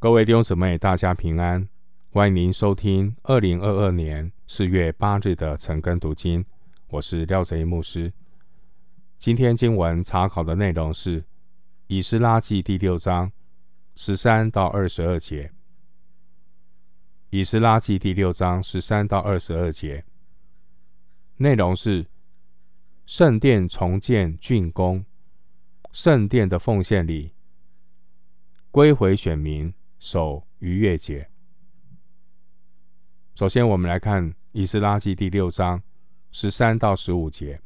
各位弟兄姊妹，大家平安！欢迎您收听二零二二年四月八日的晨更读经，我是廖哲一牧师。今天经文查考的内容是《以斯拉记》第六章十三到二十二节，《以斯拉记》第六章十三到二十二节内容是圣殿重建竣工，圣殿的奉献礼，归回选民。守逾越节。首先，我们来看《以斯拉记》第六章十三到十五节。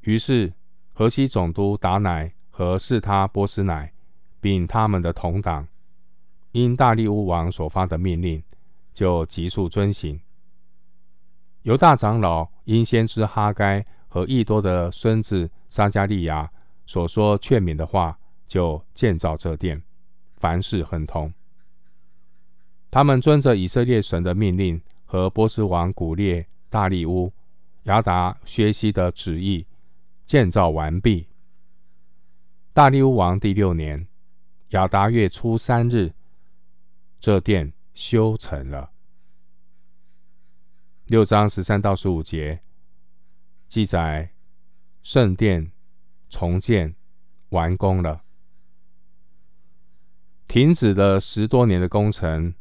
于是，河西总督达乃和是他波斯乃，并他们的同党，因大利乌王所发的命令，就急速遵行。犹大长老因先知哈该和益多的孙子撒迦利亚所说劝勉的话，就建造这殿。凡事亨通。他们遵着以色列神的命令和波斯王古列、大利乌、亚达薛西的旨意，建造完毕。大利乌王第六年，亚达月初三日，这殿修成了。六章十三到十五节记载，圣殿重建完工了。停止了十多年的工程，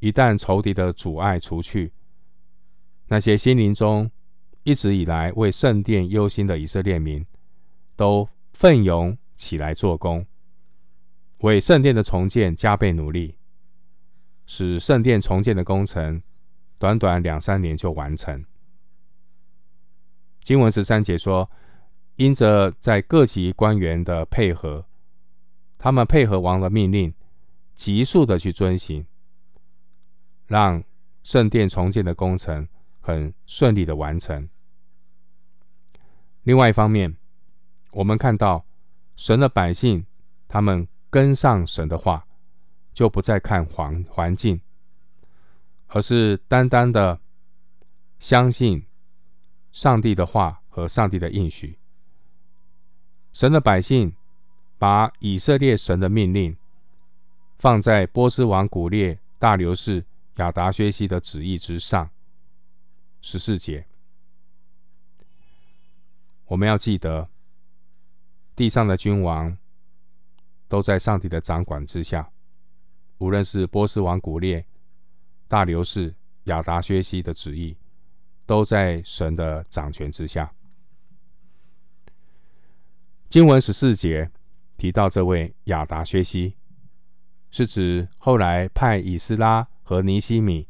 一旦仇敌的阻碍除去，那些心灵中一直以来为圣殿忧心的以色列民，都奋勇起来做工，为圣殿的重建加倍努力，使圣殿重建的工程短短两三年就完成。经文十三节说，因着在各级官员的配合。他们配合王的命令，急速的去遵行，让圣殿重建的工程很顺利的完成。另外一方面，我们看到神的百姓，他们跟上神的话，就不再看环环境，而是单单的相信上帝的话和上帝的应许。神的百姓。把以色列神的命令放在波斯王古列、大流士、亚达薛西的旨意之上。十四节，我们要记得，地上的君王都在上帝的掌管之下，无论是波斯王古列、大流士、亚达薛西的旨意，都在神的掌权之下。经文十四节。提到这位亚达薛西，是指后来派以斯拉和尼西米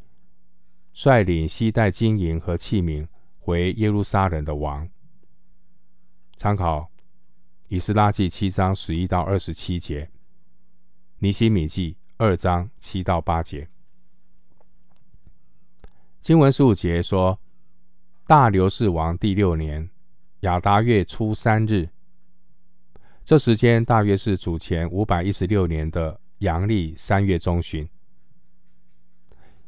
率领西带金银和器皿回耶路撒冷的王。参考以斯拉记七章十一到二十七节，尼西米记二章七到八节。经文十五节说，大流士王第六年亚达月初三日。这时间大约是主前五百一十六年的阳历三月中旬，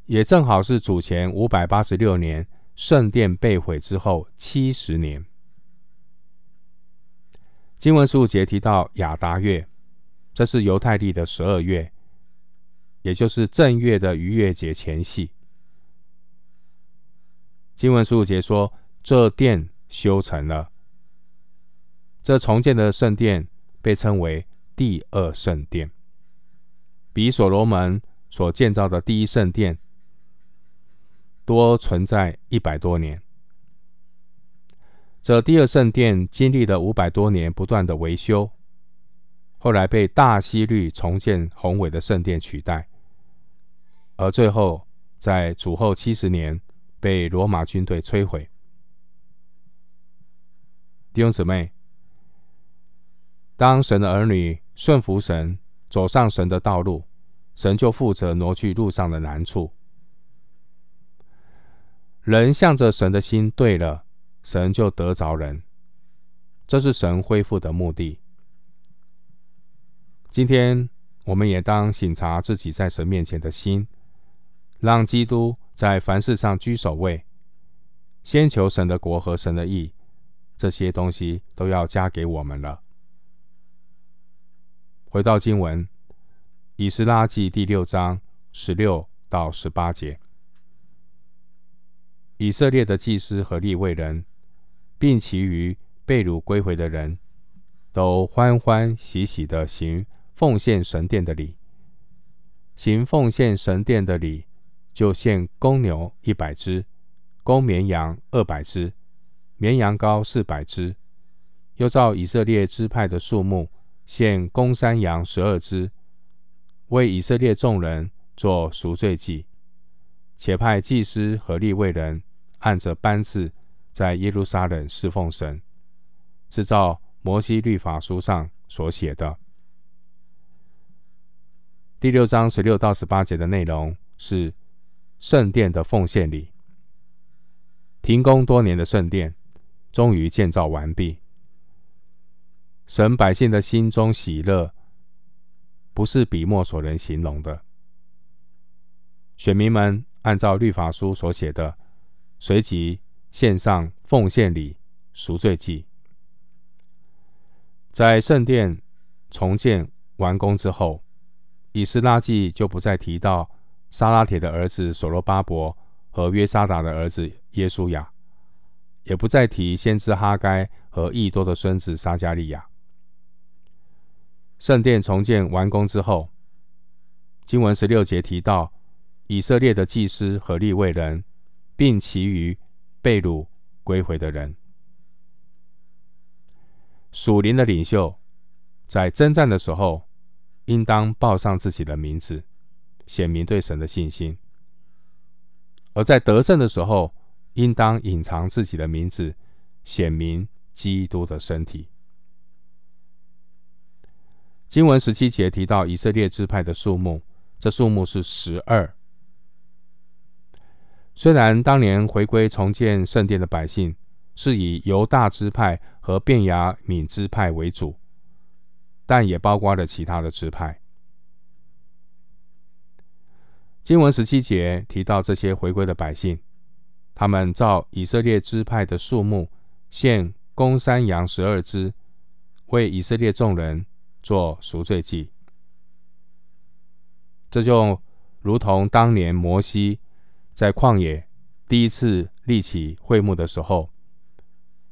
也正好是主前五百八十六年圣殿被毁之后七十年。经文十五节提到亚达月，这是犹太历的十二月，也就是正月的逾越节前夕。经文十五节说，这殿修成了。这重建的圣殿被称为第二圣殿，比所罗门所建造的第一圣殿多存在一百多年。这第二圣殿经历了五百多年不断的维修，后来被大希律重建宏伟的圣殿取代，而最后在主后七十年被罗马军队摧毁。弟兄姊妹。当神的儿女顺服神，走上神的道路，神就负责挪去路上的难处。人向着神的心对了，神就得着人，这是神恢复的目的。今天我们也当省察自己在神面前的心，让基督在凡事上居首位，先求神的国和神的义，这些东西都要加给我们了。回到经文，以斯拉记第六章十六到十八节。以色列的祭司和利未人，并其余被掳归回的人，都欢欢喜喜的行奉献神殿的礼。行奉献神殿的礼，就献公牛一百只，公绵羊二百只，绵羊羔四百只。又照以色列支派的数目，献公山羊十二只，为以色列众人做赎罪祭。且派祭司和利未人。按着班次，在耶路撒冷侍奉神，是照摩西律法书上所写的。第六章十六到十八节的内容是圣殿的奉献礼。停工多年的圣殿终于建造完毕，神百姓的心中喜乐，不是笔墨所能形容的。选民们按照律法书所写的。随即献上奉献礼、赎罪祭。在圣殿重建完工之后，以斯拉记就不再提到沙拉铁的儿子所罗巴伯和约沙达的儿子耶稣亚，也不再提先知哈该和易多的孙子撒迦利亚。圣殿重建完工之后，经文十六节提到以色列的祭司和利未人。并其余被掳归回的人，属灵的领袖在征战的时候，应当报上自己的名字，显明对神的信心；而在得胜的时候，应当隐藏自己的名字，显明基督的身体。经文十七节提到以色列支派的数目，这数目是十二。虽然当年回归重建圣殿的百姓是以犹大支派和便雅悯支派为主，但也包括了其他的支派。经文十七节提到这些回归的百姓，他们照以色列支派的数目献公山羊十二只，为以色列众人做赎罪祭。这就如同当年摩西。在旷野第一次立起会幕的时候，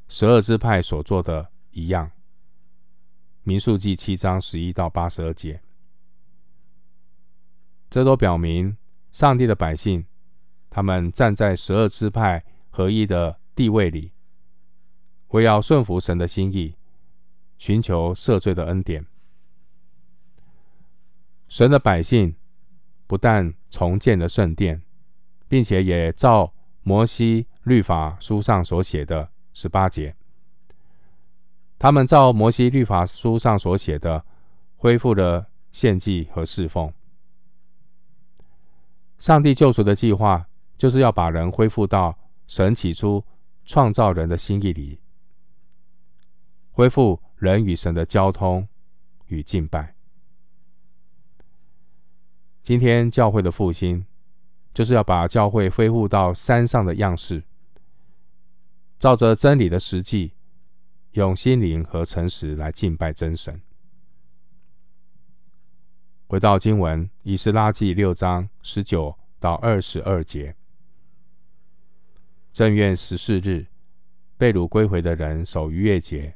十二支派所做的一样。民数记七章十一到八十二节，这都表明上帝的百姓，他们站在十二支派合一的地位里，为要顺服神的心意，寻求赦罪的恩典。神的百姓不但重建了圣殿。并且也照摩西律法书上所写的十八节，他们照摩西律法书上所写的，恢复了献祭和侍奉。上帝救赎的计划，就是要把人恢复到神起初创造人的心意里，恢复人与神的交通与敬拜。今天教会的复兴。就是要把教会恢复到山上的样式，照着真理的实际，用心灵和诚实来敬拜真神。回到经文，以斯拉记六章十九到二十二节，正月十四日，被掳归回的人守逾越节。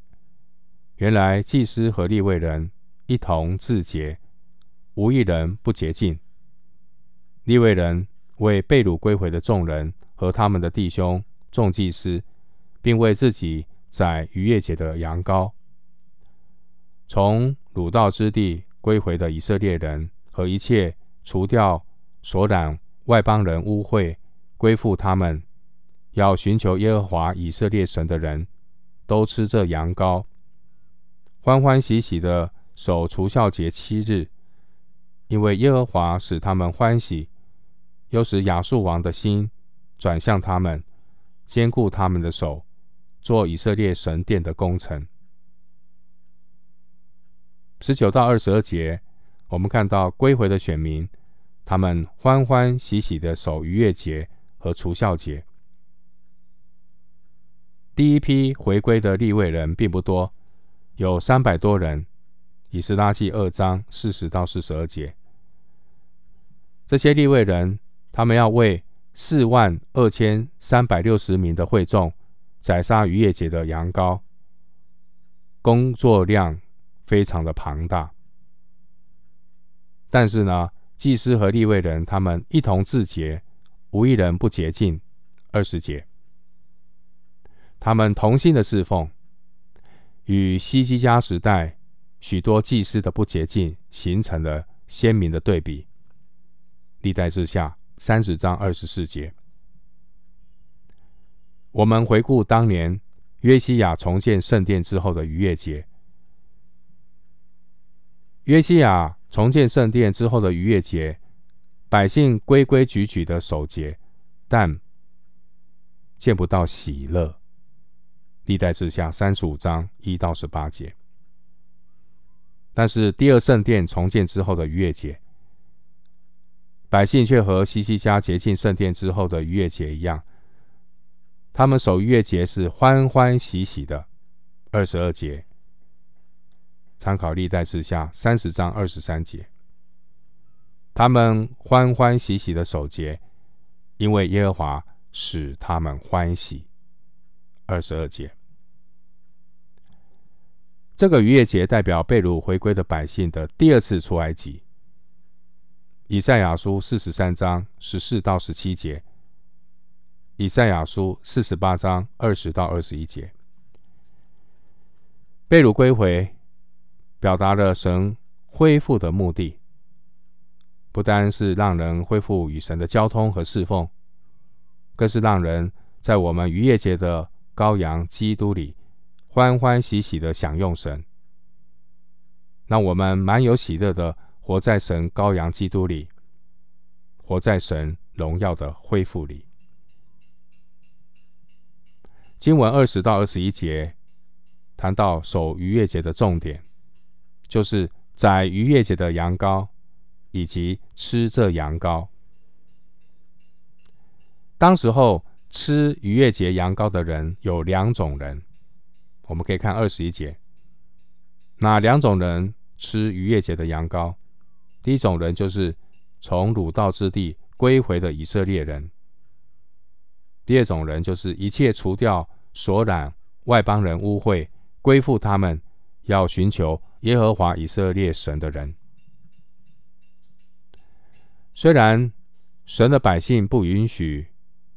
原来祭司和立位人一同自洁，无一人不洁净。利未人。为被掳归回的众人和他们的弟兄众祭司，并为自己宰逾越节的羊羔。从掳到之地归回的以色列人和一切除掉所染外邦人污秽归附他们，要寻求耶和华以色列神的人，都吃这羊羔，欢欢喜喜的守除酵节七日，因为耶和华使他们欢喜。又使亚述王的心转向他们，坚固他们的手，做以色列神殿的工程。十九到二十二节，我们看到归回的选民，他们欢欢喜喜的守逾越节和除酵节。第一批回归的立位人并不多，有三百多人。以斯拉记二章四十到四十二节，这些立位人，他们要为四万二千三百六十名的会众宰杀逾越节的羊羔，工作量非常的庞大。但是呢，祭司和立位人他们一同自洁，无一人不洁净。二十节，他们同心的侍奉，与希西家时代许多祭司的不洁净形成了鲜明的对比。历代志下三十章二十四节，我们回顾当年约西亚重建圣殿之后的逾越节。约西亚重建圣殿之后的逾越节，百姓规规矩矩的守节，但见不到喜乐。历代志下三十五章一到十八节。但是第二圣殿重建之后的逾越节。百姓却和西西家洁净圣殿之后的逾越节一样，他们守逾越节是欢欢喜喜的。二十二节，参考历代志下三十章二十三节，他们欢欢喜喜的守节，因为耶和华使他们欢喜。二十二节，这个逾越节代表被掳回归的百姓的第二次出埃及。以赛亚书四十三章十四到十七节，以赛亚书四十八章二十到二十一节，被掳归回，表达了神恢复的目的，不单是让人恢复与神的交通和侍奉，更是让人在我们逾越节的羔羊基督里欢欢喜喜的享用神，让我们满有喜乐的。活在神羔羊基督里，活在神荣耀的恢复里。经文二十到二十一节谈到守逾越节的重点，就是宰逾越节的羊羔以及吃这羊羔。当时候吃逾越节羊羔的人有两种人，我们可以看二十一节，哪两种人吃逾越节的羊羔？第一种人就是从掳到之地归回的以色列人。第二种人就是一切除掉所染外邦人污秽、归附他们，要寻求耶和华以色列神的人。虽然神的百姓不允许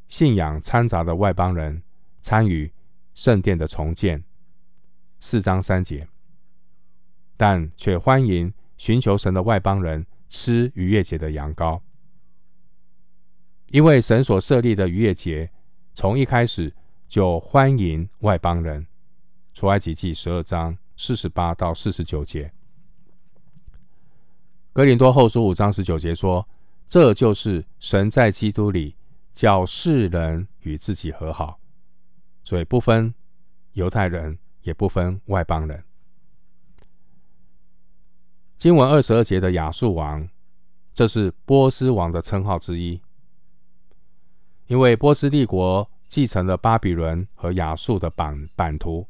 信仰掺杂的外邦人参与圣殿的重建，四章三节，但却欢迎。寻求神的外邦人吃逾越节的羊羔，因为神所设立的逾越节从一开始就欢迎外邦人。出埃及记十二章四十八到四十九节，格林多后书五章十九节说：“这就是神在基督里叫世人与自己和好，所以不分犹太人，也不分外邦人。”经文二十二节的亚述王，这是波斯王的称号之一。因为波斯帝国继承了巴比伦和亚述的版版图，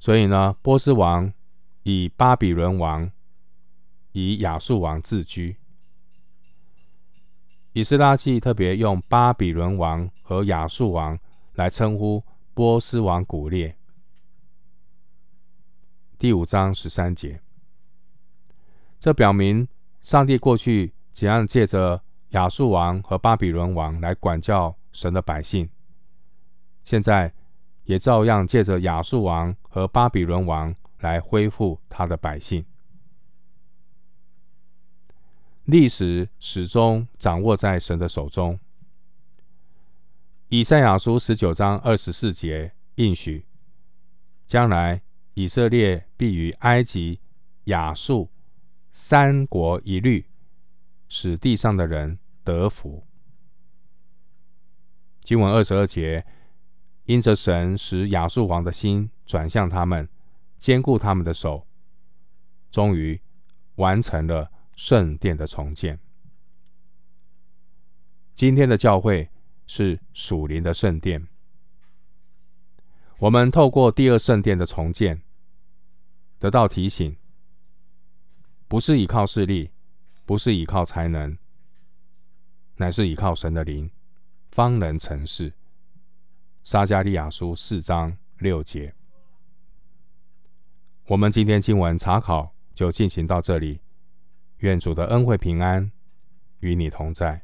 所以呢，波斯王以巴比伦王、以亚述王自居。以斯拉记特别用巴比伦王和亚述王来称呼波斯王古列。第五章十三节。这表明，上帝过去怎样借着亚述王和巴比伦王来管教神的百姓，现在也照样借着亚述王和巴比伦王来恢复他的百姓。历史始终掌握在神的手中。以赛亚书十九章二十四节应许，将来以色列必与埃及、亚述。三国一律，使地上的人得福。经文二十二节，因着神使亚述王的心转向他们，坚固他们的手，终于完成了圣殿的重建。今天的教会是属灵的圣殿，我们透过第二圣殿的重建，得到提醒。不是依靠势力，不是依靠才能，乃是依靠神的灵，方能成事。撒迦利亚书四章六节。我们今天经文查考就进行到这里，愿主的恩惠平安与你同在。